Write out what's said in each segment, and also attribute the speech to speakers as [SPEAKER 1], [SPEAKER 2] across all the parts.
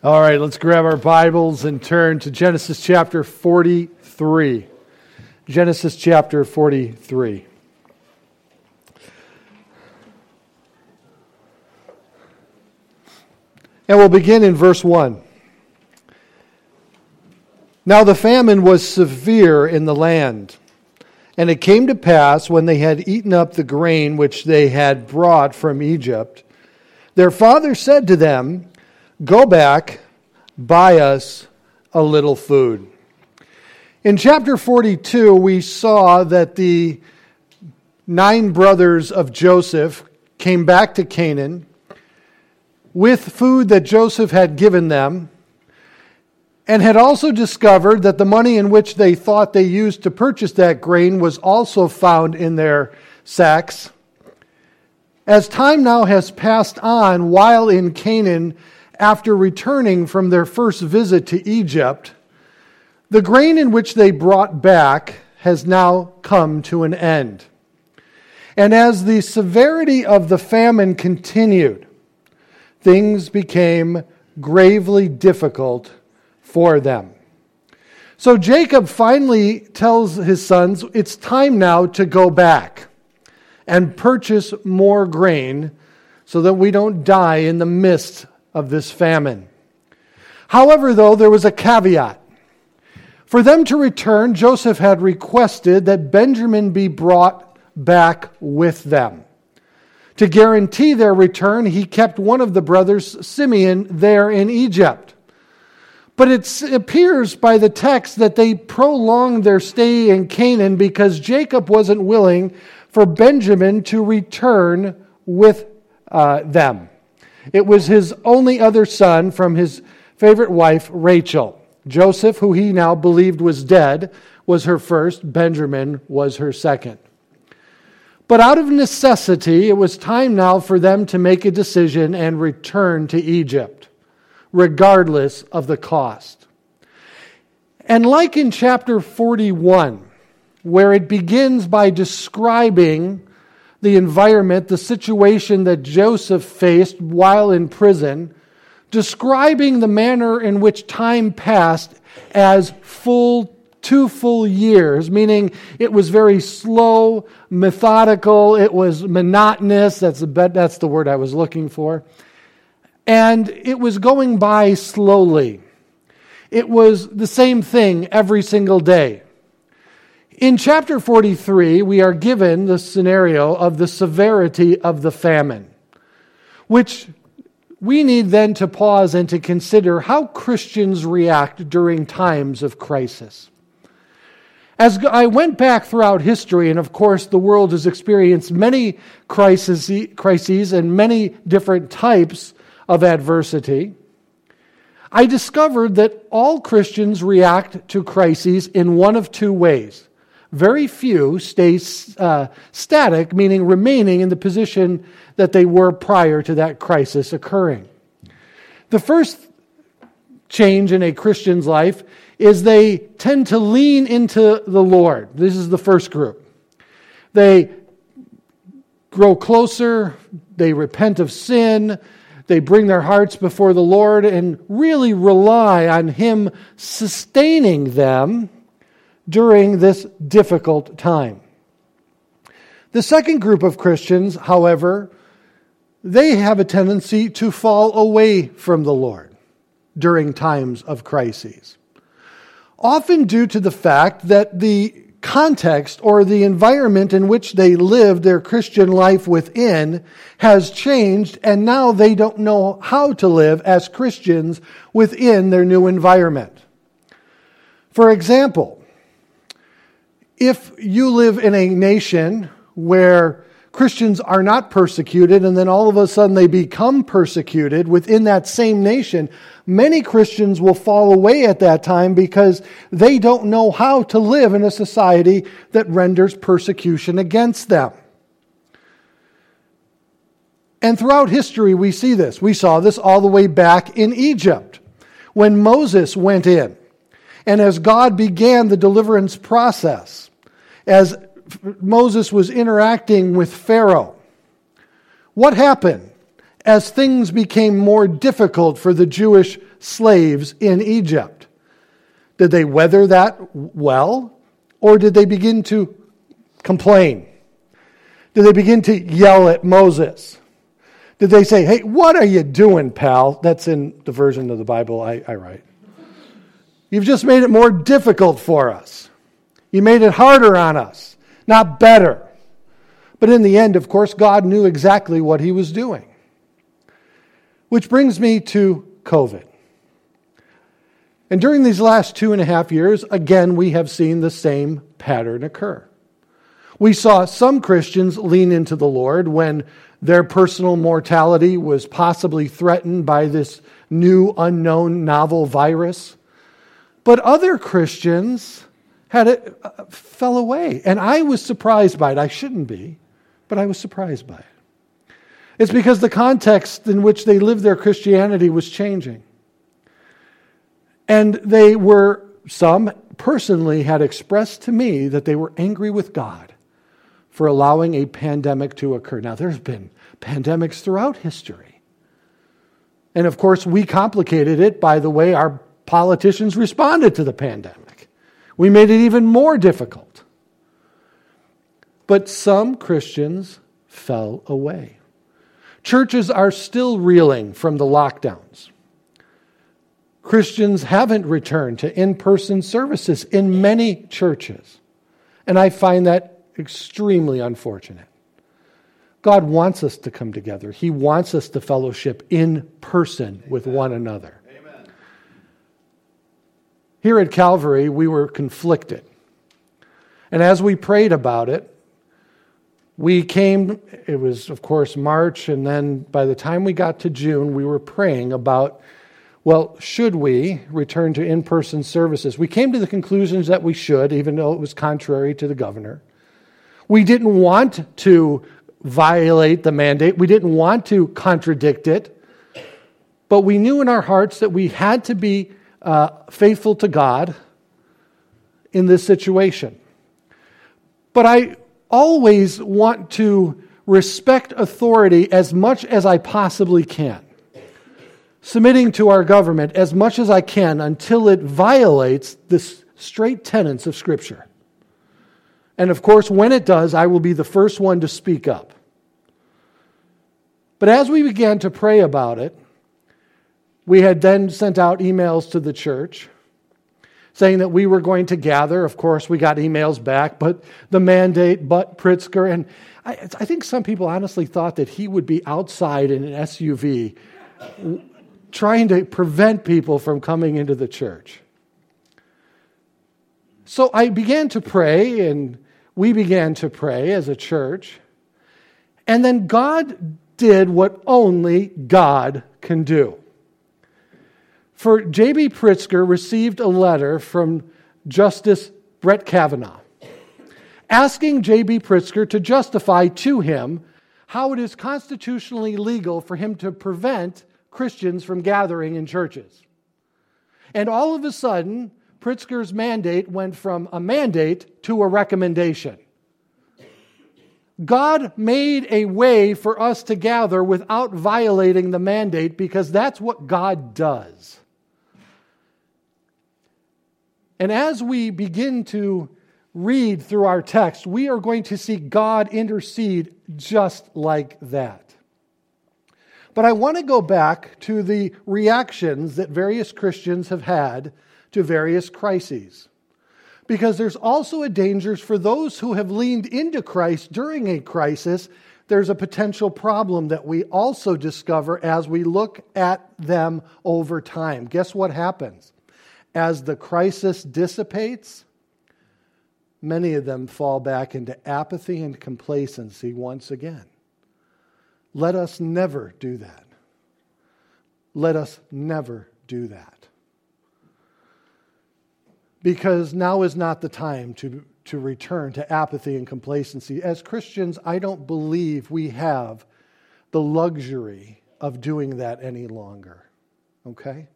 [SPEAKER 1] All right, let's grab our Bibles and turn to Genesis chapter 43. Genesis chapter 43. And we'll begin in verse 1. Now the famine was severe in the land. And it came to pass when they had eaten up the grain which they had brought from Egypt, their father said to them, Go back, buy us a little food. In chapter 42, we saw that the nine brothers of Joseph came back to Canaan with food that Joseph had given them and had also discovered that the money in which they thought they used to purchase that grain was also found in their sacks. As time now has passed on while in Canaan, after returning from their first visit to Egypt, the grain in which they brought back has now come to an end. And as the severity of the famine continued, things became gravely difficult for them. So Jacob finally tells his sons, It's time now to go back and purchase more grain so that we don't die in the midst of this famine. However, though, there was a caveat. For them to return, Joseph had requested that Benjamin be brought back with them. To guarantee their return, he kept one of the brothers, Simeon, there in Egypt. But it appears by the text that they prolonged their stay in Canaan because Jacob wasn't willing for Benjamin to return with uh, them. It was his only other son from his favorite wife, Rachel. Joseph, who he now believed was dead, was her first, Benjamin was her second. But out of necessity, it was time now for them to make a decision and return to Egypt, regardless of the cost. And like in chapter 41, where it begins by describing the environment, the situation that Joseph faced while in prison, describing the manner in which time passed as full two full years, meaning it was very slow, methodical, it was monotonous. That's the, that's the word I was looking for. And it was going by slowly. It was the same thing every single day. In chapter 43, we are given the scenario of the severity of the famine, which we need then to pause and to consider how Christians react during times of crisis. As I went back throughout history, and of course, the world has experienced many crises, crises and many different types of adversity, I discovered that all Christians react to crises in one of two ways very few stay uh, static, meaning remaining in the position that they were prior to that crisis occurring. The first change in a Christian's life is they tend to lean into the Lord. This is the first group. They grow closer, they repent of sin, they bring their hearts before the Lord and really rely on Him sustaining them during this difficult time. The second group of Christians, however, they have a tendency to fall away from the Lord during times of crises. Often due to the fact that the context or the environment in which they live their Christian life within has changed, and now they don't know how to live as Christians within their new environment. For example, if you live in a nation where Christians are not persecuted and then all of a sudden they become persecuted within that same nation, many Christians will fall away at that time because they don't know how to live in a society that renders persecution against them. And throughout history, we see this. We saw this all the way back in Egypt when Moses went in. And as God began the deliverance process, as Moses was interacting with Pharaoh. What happened as things became more difficult for the Jewish slaves in Egypt? Did they weather that well? Or did they begin to complain? Did they begin to yell at Moses? Did they say, hey, what are you doing, pal? That's in the version of the Bible I, I write. You've just made it more difficult for us. You made it harder on us, not better. But in the end, of course, God knew exactly what he was doing. Which brings me to COVID. And during these last two and a half years, again, we have seen the same pattern occur. We saw some Christians lean into the Lord when their personal mortality was possibly threatened by this new unknown novel virus. But other Christians had it uh, fell away, and I was surprised by it. I shouldn't be, but I was surprised by it. It's because the context in which they lived their Christianity was changing. And they were, some personally had expressed to me that they were angry with God for allowing a pandemic to occur. Now, there's been pandemics throughout history. And of course, we complicated it by the way our politicians responded to the pandemic. We made it even more difficult. But some Christians fell away. Churches are still reeling from the lockdowns. Christians haven't returned to in person services in many churches. And I find that extremely unfortunate. God wants us to come together, He wants us to fellowship in person with one another. Here at Calvary, we were conflicted. And as we prayed about it, we came, it was, of course, March, and then by the time we got to June, we were praying about well, should we return to in person services? We came to the conclusions that we should, even though it was contrary to the governor. We didn't want to violate the mandate, we didn't want to contradict it, but we knew in our hearts that we had to be uh, faithful to God in this situation. But I always want to respect authority as much as I possibly can submitting to our government as much as I can until it violates the straight tenets of Scripture. And of course, when it does, I will be the first one to speak up. But as we began to pray about it, we had then sent out emails to the church saying that we were going to gather. Of course, we got emails back, but the mandate, but Pritzker. And I, I think some people honestly thought that he would be outside in an SUV trying to prevent people from coming into the church. So I began to pray, and we began to pray as a church. And then God did what only God can do. For J.B. Pritzker received a letter from Justice Brett Kavanaugh asking J.B. Pritzker to justify to him how it is constitutionally legal for him to prevent Christians from gathering in churches. And all of a sudden, Pritzker's mandate went from a mandate to a recommendation. God made a way for us to gather without violating the mandate because that's what God does. And as we begin to read through our text, we are going to see God intercede just like that. But I want to go back to the reactions that various Christians have had to various crises. Because there's also a danger for those who have leaned into Christ during a crisis. There's a potential problem that we also discover as we look at them over time. Guess what happens? As the crisis dissipates, many of them fall back into apathy and complacency once again. Let us never do that. Let us never do that. Because now is not the time to, to return to apathy and complacency. As Christians, I don't believe we have the luxury of doing that any longer. Okay?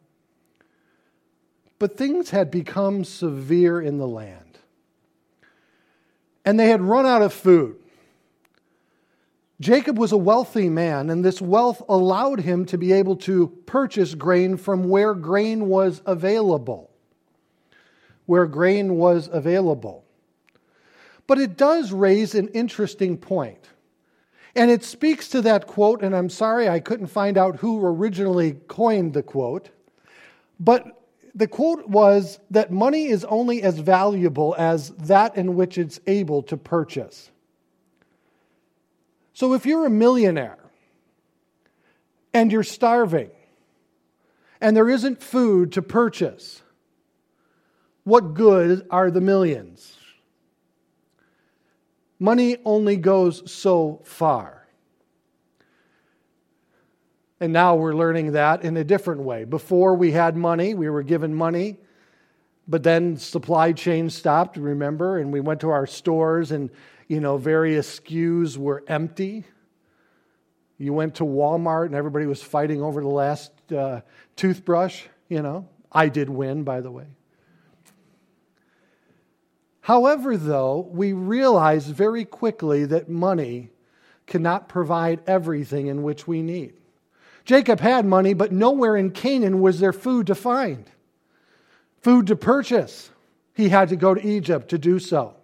[SPEAKER 1] But things had become severe in the land. And they had run out of food. Jacob was a wealthy man, and this wealth allowed him to be able to purchase grain from where grain was available. Where grain was available. But it does raise an interesting point. And it speaks to that quote, and I'm sorry I couldn't find out who originally coined the quote, but the quote was that money is only as valuable as that in which it's able to purchase. So if you're a millionaire and you're starving and there isn't food to purchase, what good are the millions? Money only goes so far. And now we're learning that in a different way. Before we had money, we were given money, but then supply chain stopped, remember? And we went to our stores and, you know, various SKUs were empty. You went to Walmart and everybody was fighting over the last uh, toothbrush, you know. I did win, by the way. However, though, we realize very quickly that money cannot provide everything in which we need. Jacob had money, but nowhere in Canaan was there food to find, food to purchase. He had to go to Egypt to do so.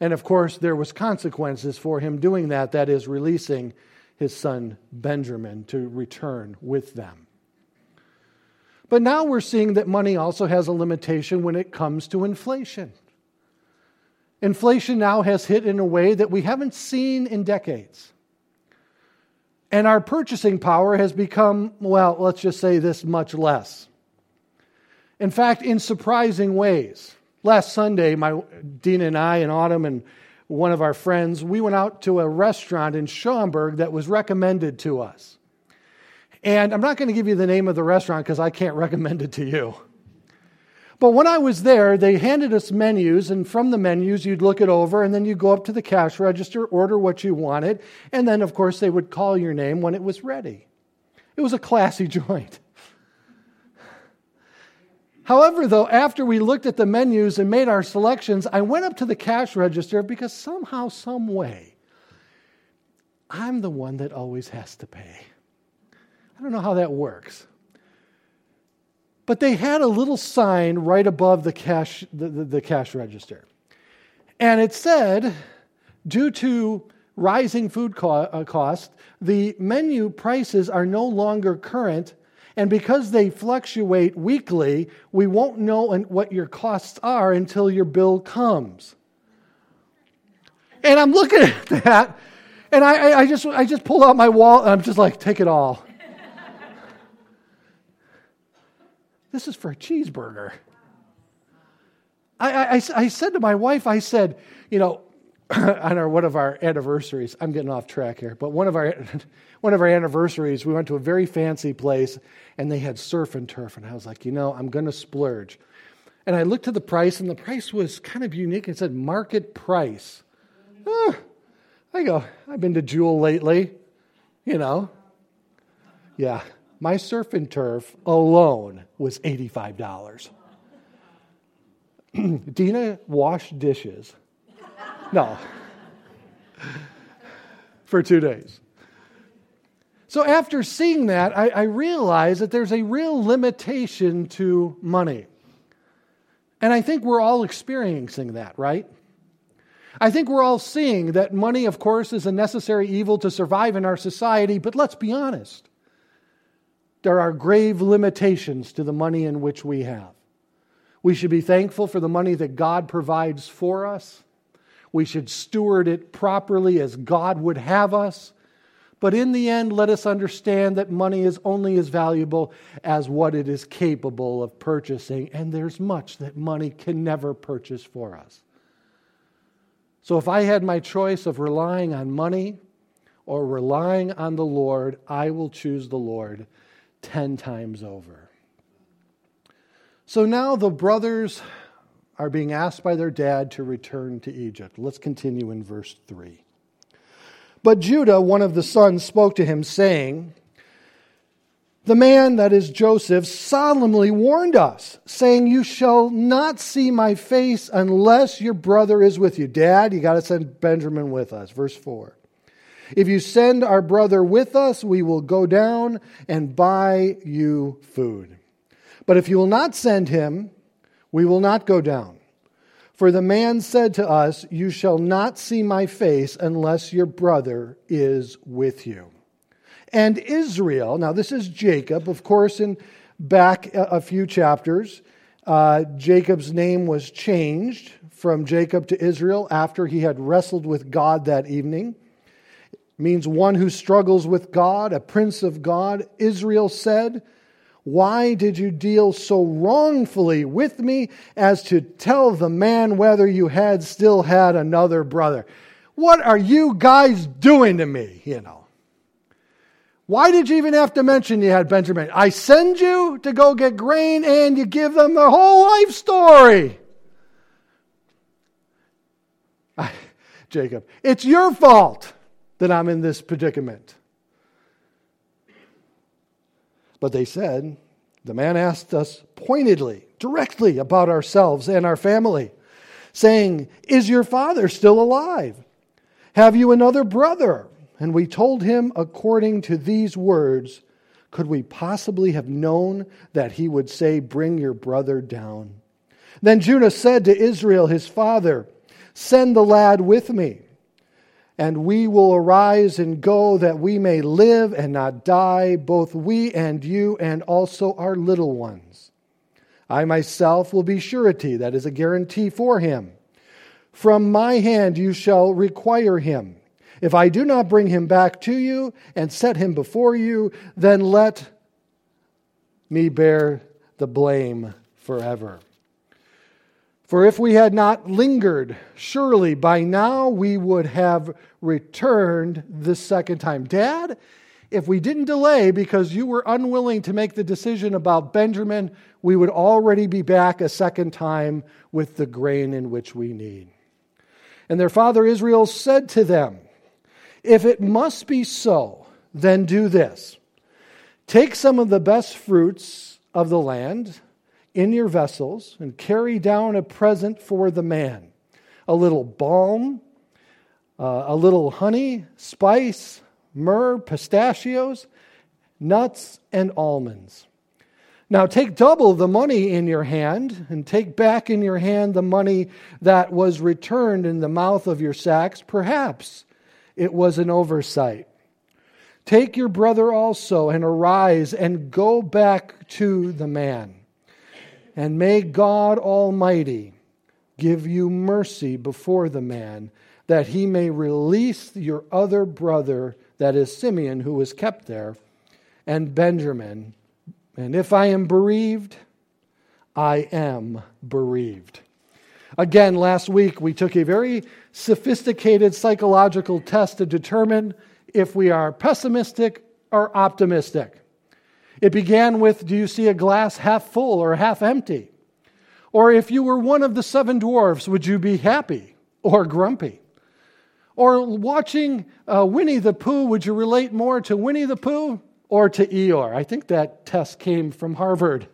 [SPEAKER 1] And of course, there was consequences for him doing that, that is, releasing his son Benjamin to return with them. But now we're seeing that money also has a limitation when it comes to inflation. Inflation now has hit in a way that we haven't seen in decades. And our purchasing power has become, well, let's just say this much less. In fact, in surprising ways. Last Sunday, my Dean and I and Autumn and one of our friends, we went out to a restaurant in Schaumburg that was recommended to us. And I'm not going to give you the name of the restaurant because I can't recommend it to you. But when I was there, they handed us menus, and from the menus, you'd look it over, and then you go up to the cash register, order what you wanted, and then, of course, they would call your name when it was ready. It was a classy joint. However, though, after we looked at the menus and made our selections, I went up to the cash register because somehow, some way, I'm the one that always has to pay. I don't know how that works. But they had a little sign right above the cash, the, the, the cash register. And it said, due to rising food co- uh, cost, the menu prices are no longer current. And because they fluctuate weekly, we won't know what your costs are until your bill comes. And I'm looking at that, and I, I, just, I just pull out my wallet, and I'm just like, take it all. This is for a cheeseburger. I, I, I said to my wife, I said, you know, on our, one of our anniversaries, I'm getting off track here, but one of our one of our anniversaries, we went to a very fancy place and they had surf and turf, and I was like, you know, I'm going to splurge. And I looked at the price, and the price was kind of unique. It said market price. Oh, I go, I've been to Jewel lately, you know. Yeah, my surf and turf alone was $85. Dina washed dishes. No. For two days. So after seeing that, I, I realized that there's a real limitation to money. And I think we're all experiencing that, right? I think we're all seeing that money, of course, is a necessary evil to survive in our society, but let's be honest there are grave limitations to the money in which we have. We should be thankful for the money that God provides for us. We should steward it properly as God would have us. But in the end, let us understand that money is only as valuable as what it is capable of purchasing, and there's much that money can never purchase for us. So if I had my choice of relying on money or relying on the Lord, I will choose the Lord 10 times over. So now the brothers are being asked by their dad to return to Egypt. Let's continue in verse 3. But Judah, one of the sons, spoke to him, saying, The man, that is Joseph, solemnly warned us, saying, You shall not see my face unless your brother is with you. Dad, you got to send Benjamin with us. Verse 4. If you send our brother with us, we will go down and buy you food. But if you will not send him, we will not go down. For the man said to us, You shall not see my face unless your brother is with you. And Israel, now this is Jacob, of course, in back a few chapters, uh, Jacob's name was changed from Jacob to Israel after he had wrestled with God that evening. Means one who struggles with God, a prince of God. Israel said, Why did you deal so wrongfully with me as to tell the man whether you had still had another brother? What are you guys doing to me? You know. Why did you even have to mention you had Benjamin? I send you to go get grain and you give them the whole life story. Jacob, it's your fault that I'm in this predicament. But they said, the man asked us pointedly, directly about ourselves and our family, saying, Is your father still alive? Have you another brother? And we told him according to these words, could we possibly have known that he would say, Bring your brother down? Then Judah said to Israel, his father, Send the lad with me, and we will arise and go that we may live and not die, both we and you, and also our little ones. I myself will be surety, that is a guarantee for him. From my hand you shall require him if I do not bring him back to you and set him before you, then let me bear the blame forever. For if we had not lingered, surely by now we would have returned the second time. Dad, if we didn't delay because you were unwilling to make the decision about Benjamin, we would already be back a second time with the grain in which we need. And their father Israel said to them, if it must be so, then do this take some of the best fruits of the land in your vessels and carry down a present for the man a little balm, uh, a little honey, spice, myrrh, pistachios, nuts, and almonds. Now take double the money in your hand, and take back in your hand the money that was returned in the mouth of your sacks. Perhaps it was an oversight. Take your brother also and arise and go back to the man. And may God Almighty give you mercy before the man, that he may release your other brother, that is Simeon, who was kept there, and Benjamin. And if I am bereaved, I am bereaved. Again, last week we took a very sophisticated psychological test to determine if we are pessimistic or optimistic. It began with Do you see a glass half full or half empty? Or if you were one of the seven dwarfs, would you be happy or grumpy? Or watching uh, Winnie the Pooh, would you relate more to Winnie the Pooh or to Eeyore? I think that test came from Harvard.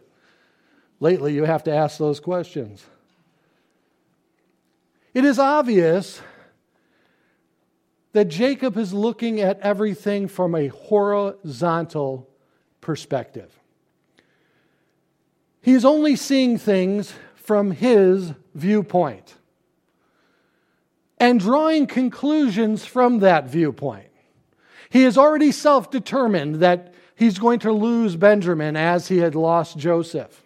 [SPEAKER 1] Lately, you have to ask those questions. It is obvious that Jacob is looking at everything from a horizontal perspective. He's only seeing things from his viewpoint and drawing conclusions from that viewpoint. He has already self determined that he's going to lose Benjamin as he had lost Joseph.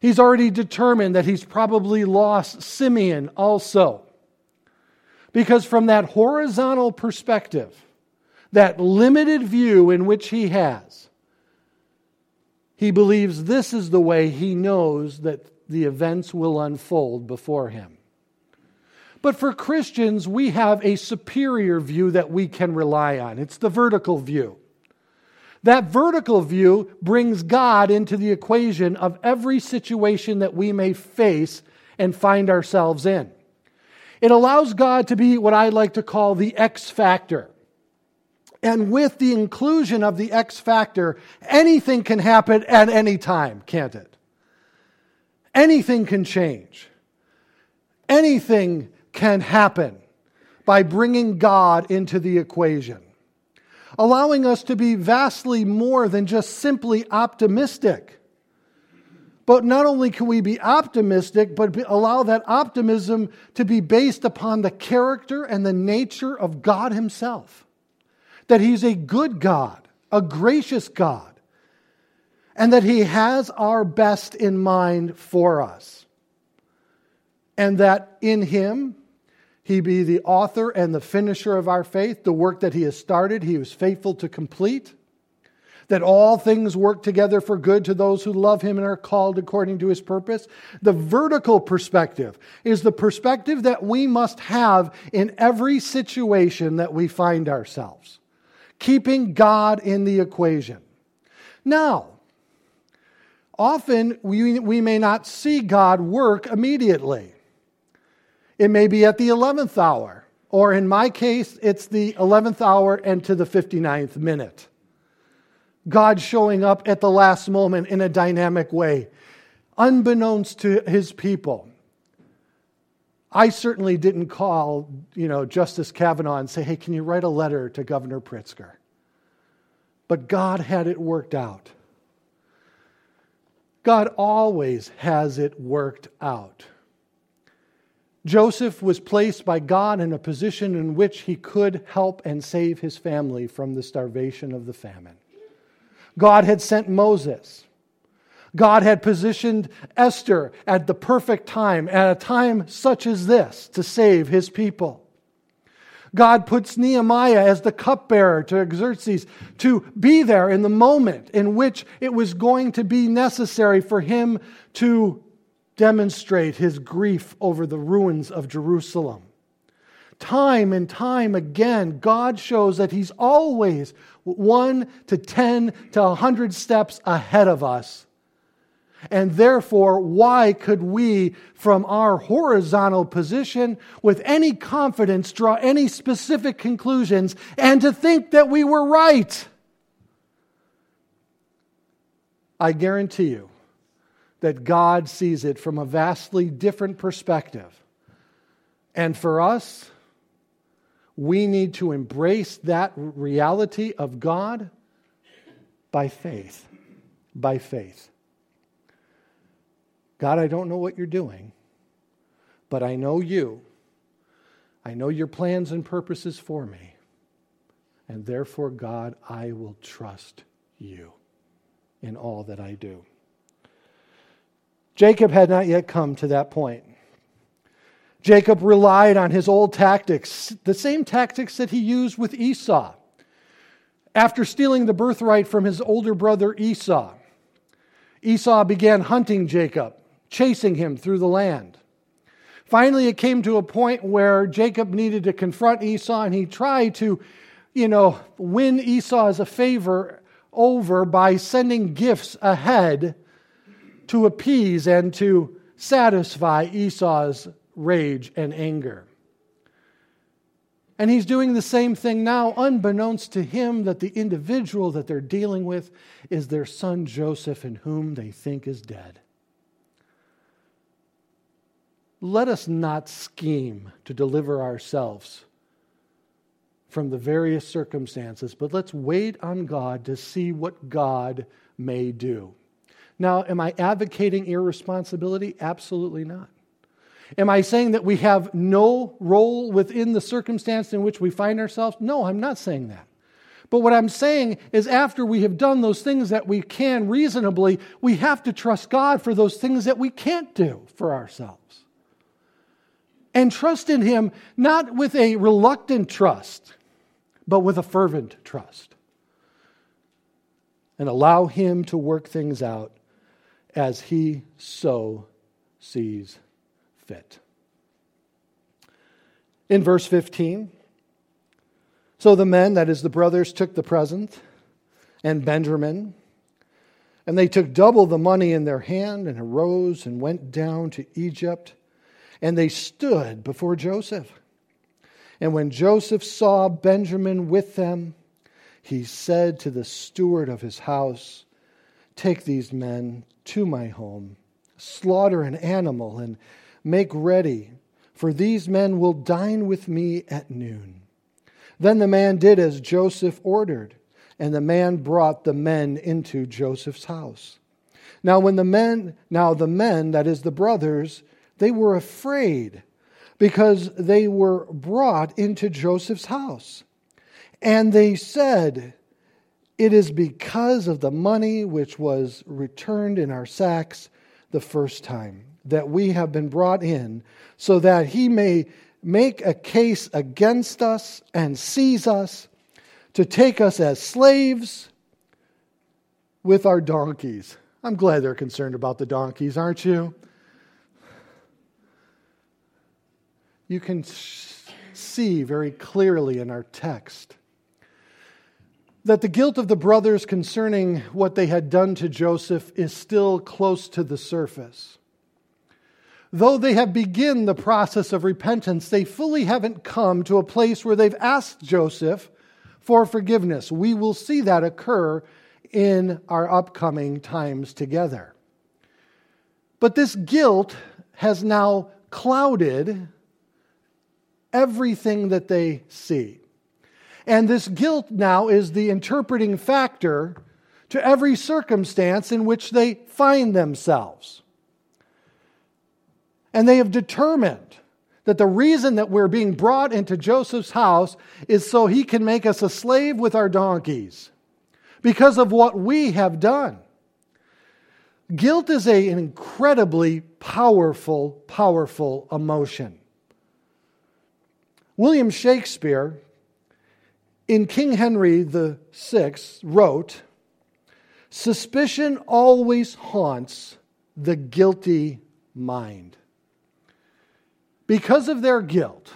[SPEAKER 1] He's already determined that he's probably lost Simeon also. Because from that horizontal perspective, that limited view in which he has, he believes this is the way he knows that the events will unfold before him. But for Christians, we have a superior view that we can rely on. It's the vertical view. That vertical view brings God into the equation of every situation that we may face and find ourselves in. It allows God to be what I like to call the X factor. And with the inclusion of the X factor, anything can happen at any time, can't it? Anything can change. Anything can happen. by bringing God into the equation, allowing us to be vastly more than just simply optimistic. But not only can we be optimistic, but allow that optimism to be based upon the character and the nature of God Himself. That He's a good God, a gracious God, and that He has our best in mind for us. And that in Him, He be the author and the finisher of our faith, the work that He has started, He was faithful to complete that all things work together for good to those who love him and are called according to his purpose. The vertical perspective is the perspective that we must have in every situation that we find ourselves, keeping God in the equation. Now, often we, we may not see God work immediately. It may be at the 11th hour, or in my case, it's the 11th hour and to the 59th minute. God showing up at the last moment in a dynamic way, unbeknownst to his people. I certainly didn't call, you know, Justice Kavanaugh and say, "Hey, can you write a letter to Governor Pritzker?" But God had it worked out. God always has it worked out. Joseph was placed by God in a position in which he could help and save his family from the starvation of the famine. God had sent Moses. God had positioned Esther at the perfect time, at a time such as this, to save his people. God puts Nehemiah as the cupbearer to Xerxes to be there in the moment in which it was going to be necessary for him to demonstrate his grief over the ruins of Jerusalem. Time and time again, God shows that He's always one to 10 to a 100 steps ahead of us. And therefore, why could we, from our horizontal position, with any confidence, draw any specific conclusions and to think that we were right? I guarantee you that God sees it from a vastly different perspective. And for us, we need to embrace that reality of God by faith. By faith. God, I don't know what you're doing, but I know you. I know your plans and purposes for me. And therefore, God, I will trust you in all that I do. Jacob had not yet come to that point. Jacob relied on his old tactics, the same tactics that he used with Esau. After stealing the birthright from his older brother Esau, Esau began hunting Jacob, chasing him through the land. Finally, it came to a point where Jacob needed to confront Esau, and he tried to, you know, win Esau as a favor over by sending gifts ahead to appease and to satisfy Esau's rage and anger. And he's doing the same thing now, unbeknownst to him that the individual that they're dealing with is their son Joseph, in whom they think is dead. Let us not scheme to deliver ourselves from the various circumstances, but let's wait on God to see what God may do. Now, am I advocating irresponsibility? Absolutely not. Am I saying that we have no role within the circumstance in which we find ourselves? No, I'm not saying that. But what I'm saying is, after we have done those things that we can reasonably, we have to trust God for those things that we can't do for ourselves. And trust in Him not with a reluctant trust, but with a fervent trust. And allow Him to work things out as He so sees fit. In verse 15, so the men, that is the brothers, took the present and Benjamin, and they took double the money in their hand and arose and went down to Egypt, and they stood before Joseph. And when Joseph saw Benjamin with them, he said to the steward of his house, Take these men to my home, slaughter an animal, and make ready for these men will dine with me at noon. Then the man did as Joseph ordered, and the man brought the men into Joseph's house. Now when the men now the men that is the brothers they were afraid because they were brought into Joseph's house. And they said, It is because of the money which was returned in our sacks the first time that we have been brought in, so that he may make a case against us and seize us to take us as slaves with our donkeys. I'm glad they're concerned about the donkeys, aren't you? You can see very clearly in our text that the guilt of the brothers concerning what they had done to Joseph is still close to the surface. Though they have begun the process of repentance, they fully haven't come to a place where they've asked Joseph for forgiveness. We will see that occur in our upcoming times together. But this guilt has now clouded everything that they see. And this guilt now is the interpreting factor to every circumstance in which they find themselves. And they have determined that the reason that we're being brought into Joseph's house is so he can make us a slave with our donkeys because of what we have done. Guilt is a, an incredibly powerful, powerful emotion. William Shakespeare, in King Henry VI, wrote Suspicion always haunts the guilty mind. Because of their guilt,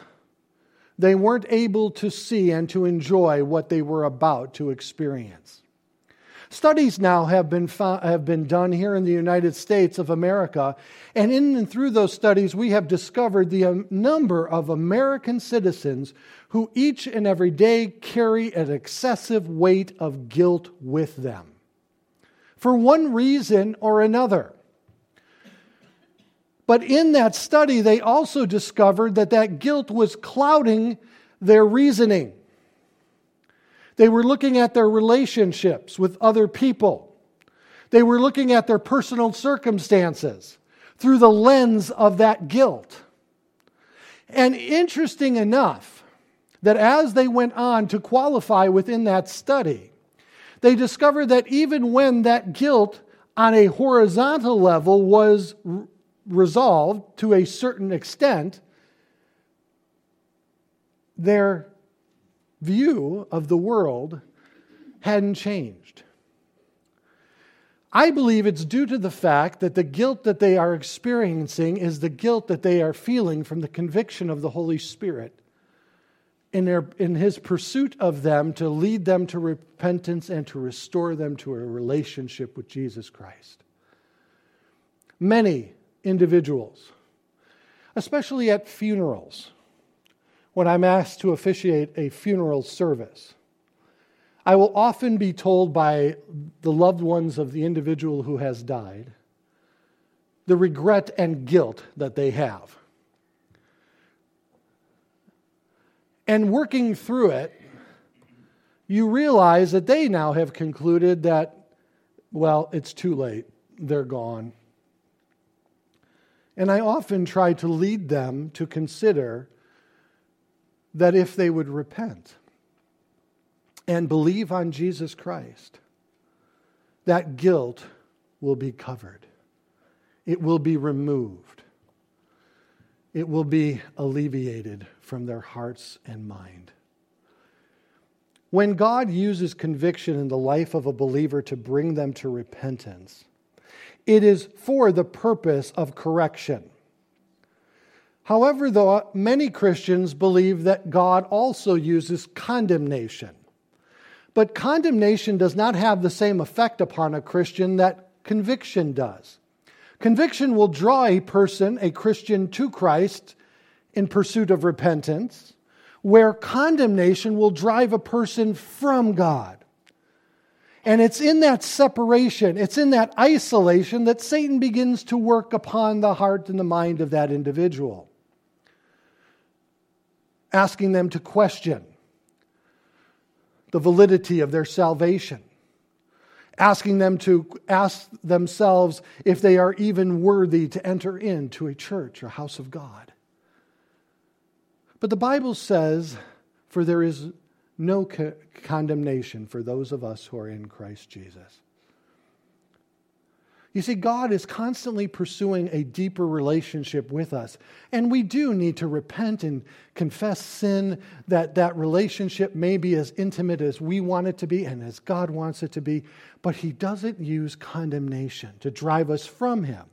[SPEAKER 1] they weren't able to see and to enjoy what they were about to experience. Studies now have been, found, have been done here in the United States of America, and in and through those studies, we have discovered the um, number of American citizens who each and every day carry an excessive weight of guilt with them for one reason or another. But in that study, they also discovered that that guilt was clouding their reasoning. They were looking at their relationships with other people. They were looking at their personal circumstances through the lens of that guilt. And interesting enough, that as they went on to qualify within that study, they discovered that even when that guilt on a horizontal level was resolved to a certain extent, their view of the world hadn't changed. I believe it's due to the fact that the guilt that they are experiencing is the guilt that they are feeling from the conviction of the Holy Spirit in, their, in his pursuit of them to lead them to repentance and to restore them to a relationship with Jesus Christ. Many individuals, especially at funerals, when I'm asked to officiate a funeral service, I will often be told by the loved ones of the individual who has died the regret and guilt that they have. And working through it, you realize that they now have concluded that, well, it's too late. They're gone. And I often try to lead them to consider that if they would repent and believe on Jesus Christ, that guilt will be covered. It will be removed. It will be alleviated from their hearts and mind. When God uses conviction in the life of a believer to bring them to repentance, it is for the purpose of correction. However, though, many Christians believe that God also uses condemnation. But condemnation does not have the same effect upon a Christian that conviction does. Conviction will draw a person, a Christian, to Christ in pursuit of repentance, where condemnation will drive a person from God. And it's in that separation, it's in that isolation that Satan begins to work upon the heart and the mind of that individual. Asking them to question the validity of their salvation, asking them to ask themselves if they are even worthy to enter into a church or house of God. But the Bible says, For there is no co- condemnation for those of us who are in Christ Jesus. You see, God is constantly pursuing a deeper relationship with us. And we do need to repent and confess sin, that that relationship may be as intimate as we want it to be and as God wants it to be. But He doesn't use condemnation to drive us from Him.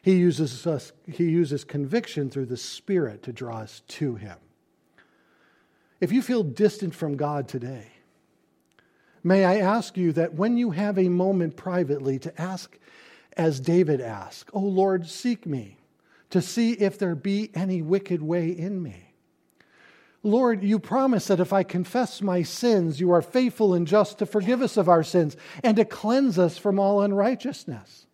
[SPEAKER 1] He uses, us, he uses conviction through the Spirit to draw us to Him. If you feel distant from God today, may I ask you that when you have a moment privately to ask as David asked, O Lord, seek me to see if there be any wicked way in me. Lord, you promise that if I confess my sins, you are faithful and just to forgive us of our sins and to cleanse us from all unrighteousness.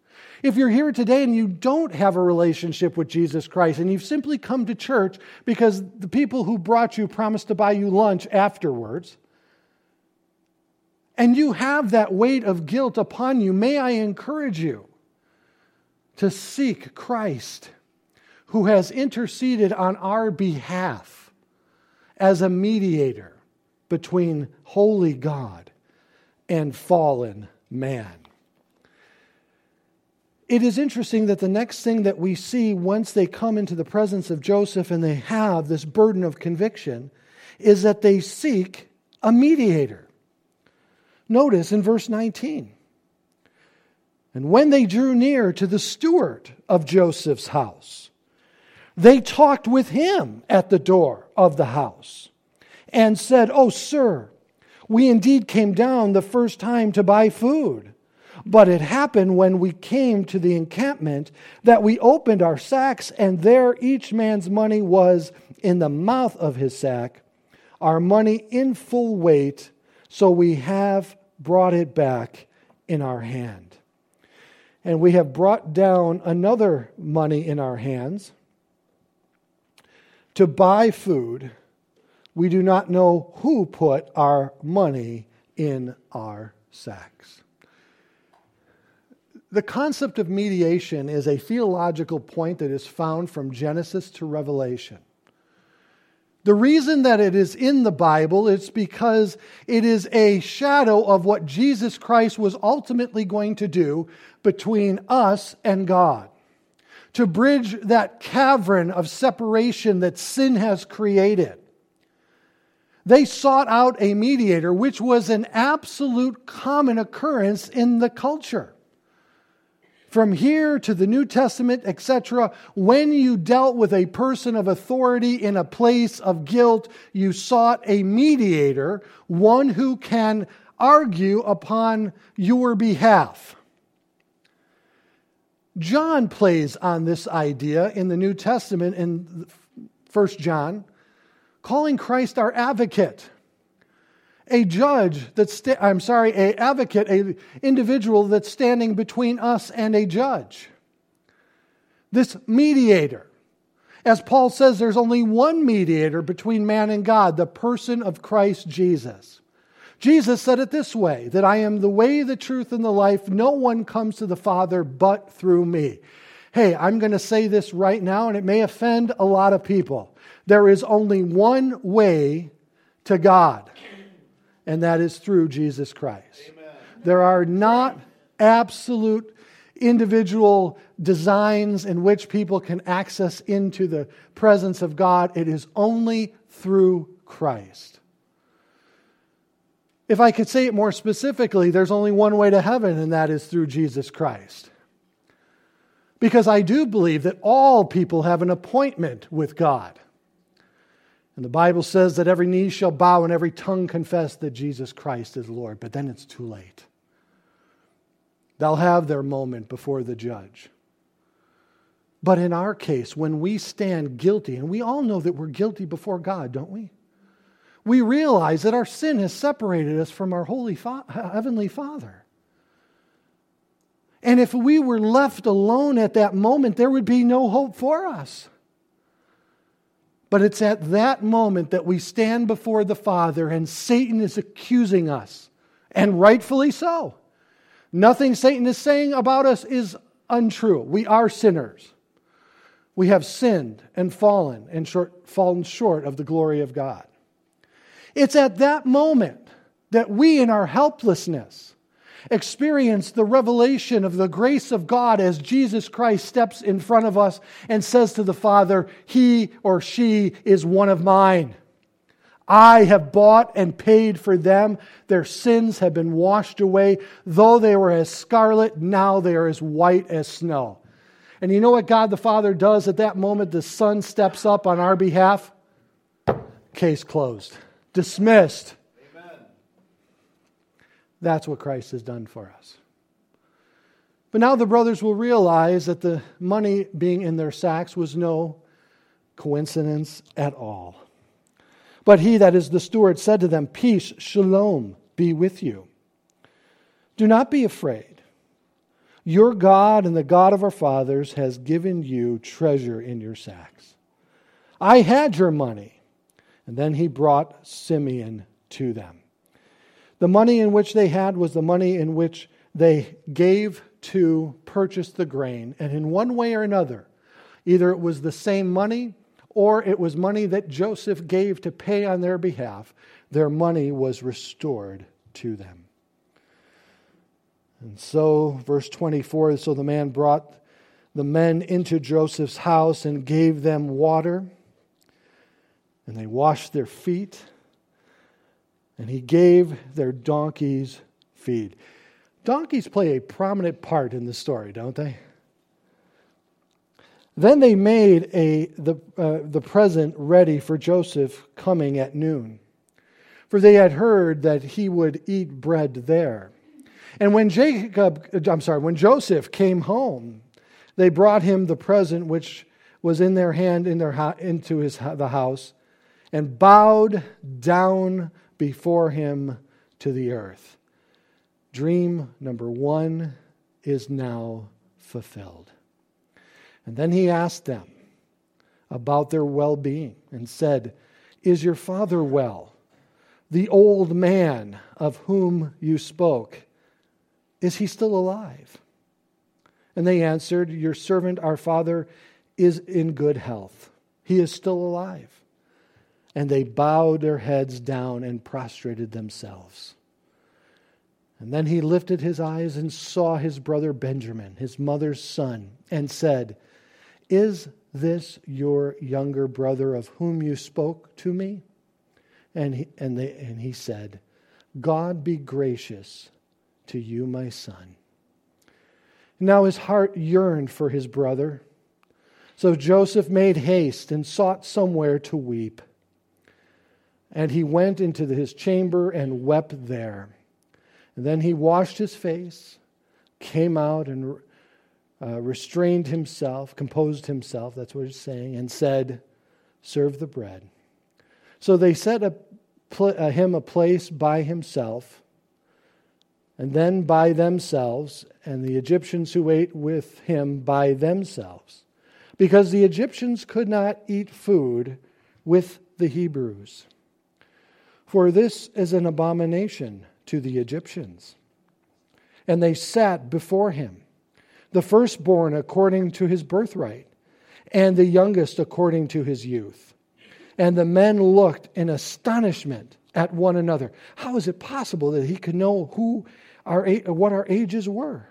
[SPEAKER 1] If you're here today and you don't have a relationship with Jesus Christ and you've simply come to church because the people who brought you promised to buy you lunch afterwards, and you have that weight of guilt upon you, may I encourage you to seek Christ, who has interceded on our behalf as a mediator between holy God and fallen man. It is interesting that the next thing that we see once they come into the presence of Joseph and they have this burden of conviction is that they seek a mediator. Notice in verse 19 and when they drew near to the steward of Joseph's house, they talked with him at the door of the house and said, Oh, sir, we indeed came down the first time to buy food. But it happened when we came to the encampment that we opened our sacks, and there each man's money was in the mouth of his sack, our money in full weight, so we have brought it back in our hand and we have brought down another money in our hands to buy food. We do not know who put our money in our sacks. The concept of mediation is a theological point that is found from Genesis to Revelation. The reason that it is in the Bible is because it is a shadow of what Jesus Christ was ultimately going to do between us and God. To bridge that cavern of separation that sin has created. They sought out a mediator, which was an absolute common occurrence in the culture from here to the New Testament, etc., when you dealt with a person of authority in a place of guilt, you sought a mediator, one who can argue upon your behalf. John plays on this idea in the New Testament in 1 John, calling Christ our advocate a judge that's sta- i'm sorry a advocate a individual that's standing between us and a judge. This mediator as paul says there's only one mediator between man and god the person of christ jesus. Jesus said it this way that i am the way the truth and the life. No one comes to the father but through me. Hey i'm going to say this right now and it may offend a lot of people. There is only one way to god and that is through Jesus Christ. Amen. There are not absolute individual designs in which people can access into the presence of God. It is only through Christ. If I could say it more specifically, there's only one way to heaven, and that is through Jesus Christ. Because I do believe that all people have an appointment with God. And the Bible says that every knee shall bow and every tongue confess that Jesus Christ is Lord. But then it's too late. They'll have their moment before the judge. But in our case, when we stand guilty, and we all know that we're guilty before God, don't we? We realize that our sin has separated us from our holy Fa- heavenly Father. And if we were left alone at that moment, there would be no hope for us. But it's at that moment that we stand before the Father and Satan is accusing us, and rightfully so. Nothing Satan is saying about us is untrue. We are sinners. We have sinned and fallen and short, fallen short of the glory of God. It's at that moment that we, in our helplessness, experience the revelation of the grace of God as Jesus Christ steps in front of us and says to the Father, He or she is one of mine. I have bought and paid for them. Their sins have been washed away. Though they were as scarlet, now they are as white as snow. And you know what God the Father does at that moment? The Son steps up on our behalf. Case closed, dismissed. That's what Christ has done for us. But now the brothers will realize that the money being in their sacks was no coincidence at all. But he that is the steward said to them, Peace, shalom, be with you. Do not be afraid. Your God and the God of our fathers has given you treasure in your sacks. I had your money. And then he brought Simeon to them. The money in which they had was the money in which they gave to purchase the grain. And in one way or another, either it was the same money or it was money that Joseph gave to pay on their behalf, their money was restored to them. And so, verse 24 so the man brought the men into Joseph's house and gave them water, and they washed their feet, and he gave their donkeys feed. Donkeys play a prominent part in the story, don't they? Then they made a, the, uh, the present ready for Joseph coming at noon, for they had heard that he would eat bread there. And when Jacob, I'm sorry, when Joseph came home, they brought him the present which was in their hand in their, into his, the house and bowed down before him to the earth. Dream number one is now fulfilled. And then he asked them about their well being and said, Is your father well? The old man of whom you spoke, is he still alive? And they answered, Your servant, our father, is in good health. He is still alive. And they bowed their heads down and prostrated themselves. And then he lifted his eyes and saw his brother Benjamin, his mother's son, and said, is this your younger brother of whom you spoke to me? And he, and, they, and he said, God be gracious to you, my son. Now his heart yearned for his brother. So Joseph made haste and sought somewhere to weep. And he went into his chamber and wept there. And then he washed his face, came out, and uh, restrained himself, composed himself, that's what he's saying, and said, Serve the bread. So they set a, uh, him a place by himself, and then by themselves, and the Egyptians who ate with him by themselves, because the Egyptians could not eat food with the Hebrews. For this is an abomination to the Egyptians. And they sat before him the firstborn according to his birthright, and the youngest according to his youth. And the men looked in astonishment at one another. How is it possible that he could know who our, what our ages were?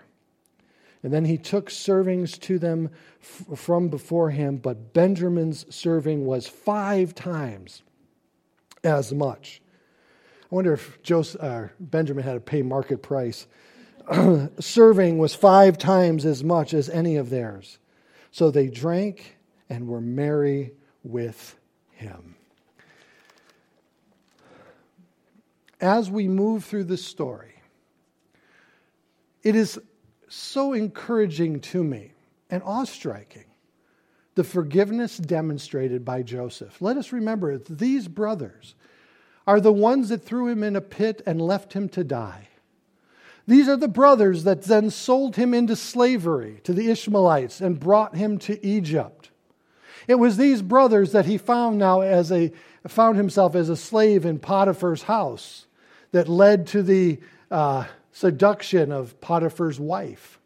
[SPEAKER 1] And then he took servings to them f- from before him, but Benjamin's serving was five times as much. I wonder if Joseph, uh, Benjamin had to pay market price serving was five times as much as any of theirs. So they drank and were merry with him. As we move through this story, it is so encouraging to me and awe striking the forgiveness demonstrated by Joseph. Let us remember these brothers are the ones that threw him in a pit and left him to die. These are the brothers that then sold him into slavery to the Ishmaelites and brought him to Egypt. It was these brothers that he found now as a found himself as a slave in Potiphar's house that led to the uh, seduction of Potiphar's wife.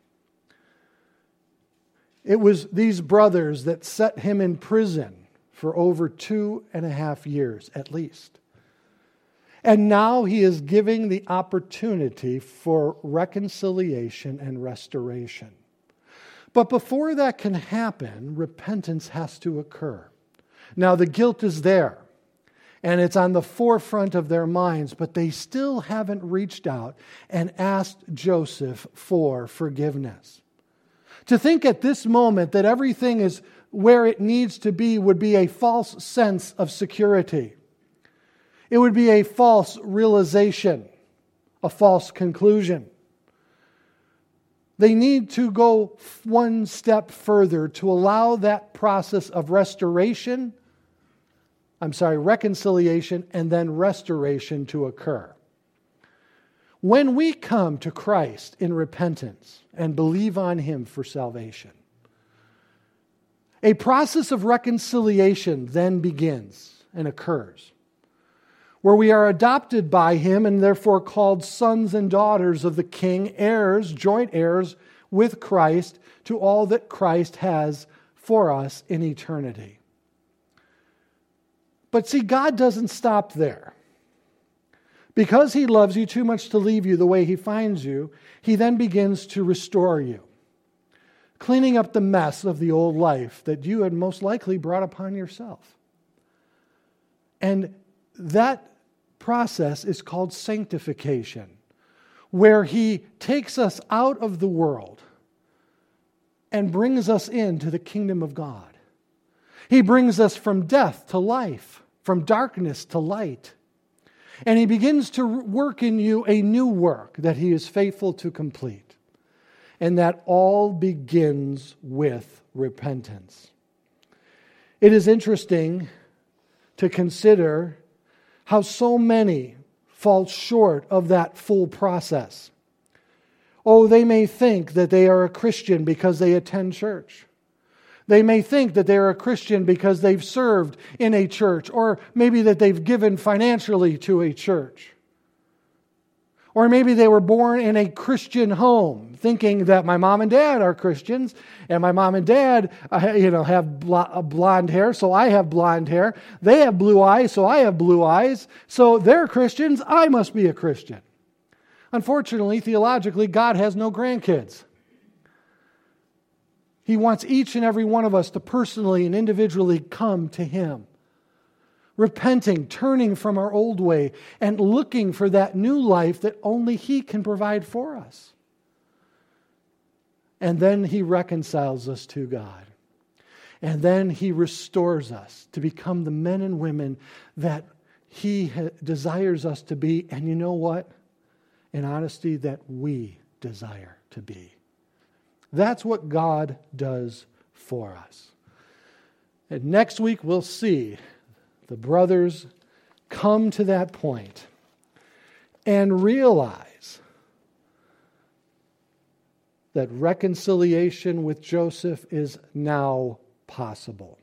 [SPEAKER 1] It was these brothers that set him in prison for over two and a half years at least. And now he is giving the opportunity for reconciliation and restoration. But before that can happen, repentance has to occur. Now, the guilt is there, and it's on the forefront of their minds, but they still haven't reached out and asked Joseph for forgiveness. To think at this moment that everything is where it needs to be would be a false sense of security. It would be a false realization, a false conclusion. They need to go one step further to allow that process of restoration, I'm sorry, reconciliation, and then restoration to occur. When we come to Christ in repentance and believe on Him for salvation, a process of reconciliation then begins and occurs where we are adopted by him and therefore called sons and daughters of the king, heirs, joint heirs with Christ to all that Christ has for us in eternity. But see, God doesn't stop there. Because he loves you too much to leave you the way he finds you, he then begins to restore you, cleaning up the mess of the old life that you had most likely brought upon yourself. And that process is called sanctification, where He takes us out of the world and brings us into the kingdom of God. He brings us from death to life, from darkness to light. And He begins to work in you a new work that He is faithful to complete. And that all begins with repentance. It is interesting to consider how so many fall short of that full process. Oh, they may think that they are a Christian because they attend church. They may think that they're a Christian because they've served in a church, or maybe that they've given financially to a church. Or maybe they were born in a Christian home, thinking that my mom and dad are Christians, and my mom and dad, uh, you know, have uh, blonde hair, so I have blonde hair. They have blue eyes, so I have blue eyes. So they're Christians, I must be a Christian. Unfortunately, theologically, God has no grandkids. He wants each and every one of us to personally and individually come to Him repenting, turning from our old way, and looking for that new life that only He can provide for us. And then He reconciles us to God. And then He restores us to become the men and women that He desires us to be. And you know what? In honesty, that we desire to be. That's what God does for us. And next week, we'll see the brothers come to that point and realize that reconciliation with Joseph is now possible.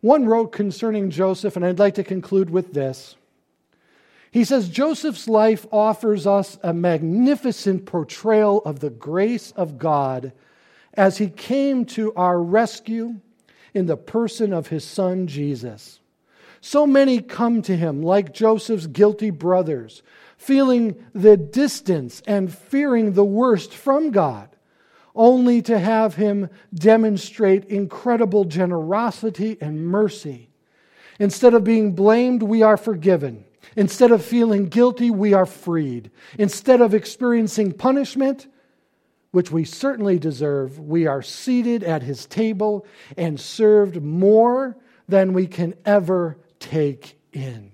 [SPEAKER 1] One wrote concerning Joseph, and I'd like to conclude with this. He says Joseph's life offers us a magnificent portrayal of the grace of God as he came to our rescue in the person of his son Jesus. So many come to him like Joseph's guilty brothers, feeling the distance and fearing the worst from God, only to have him demonstrate incredible generosity and mercy. Instead of being blamed, we are forgiven. Instead of feeling guilty, we are freed. Instead of experiencing punishment, which we certainly deserve, we are seated at his table and served more than we can ever take in.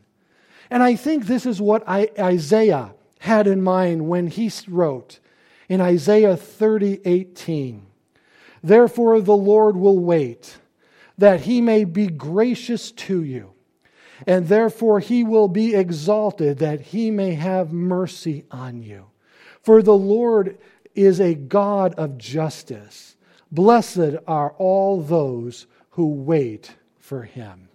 [SPEAKER 1] And I think this is what Isaiah had in mind when he wrote in Isaiah 30 18. Therefore, the Lord will wait that he may be gracious to you, and therefore he will be exalted that he may have mercy on you. For the Lord is a God of justice. Blessed are all those who wait for him.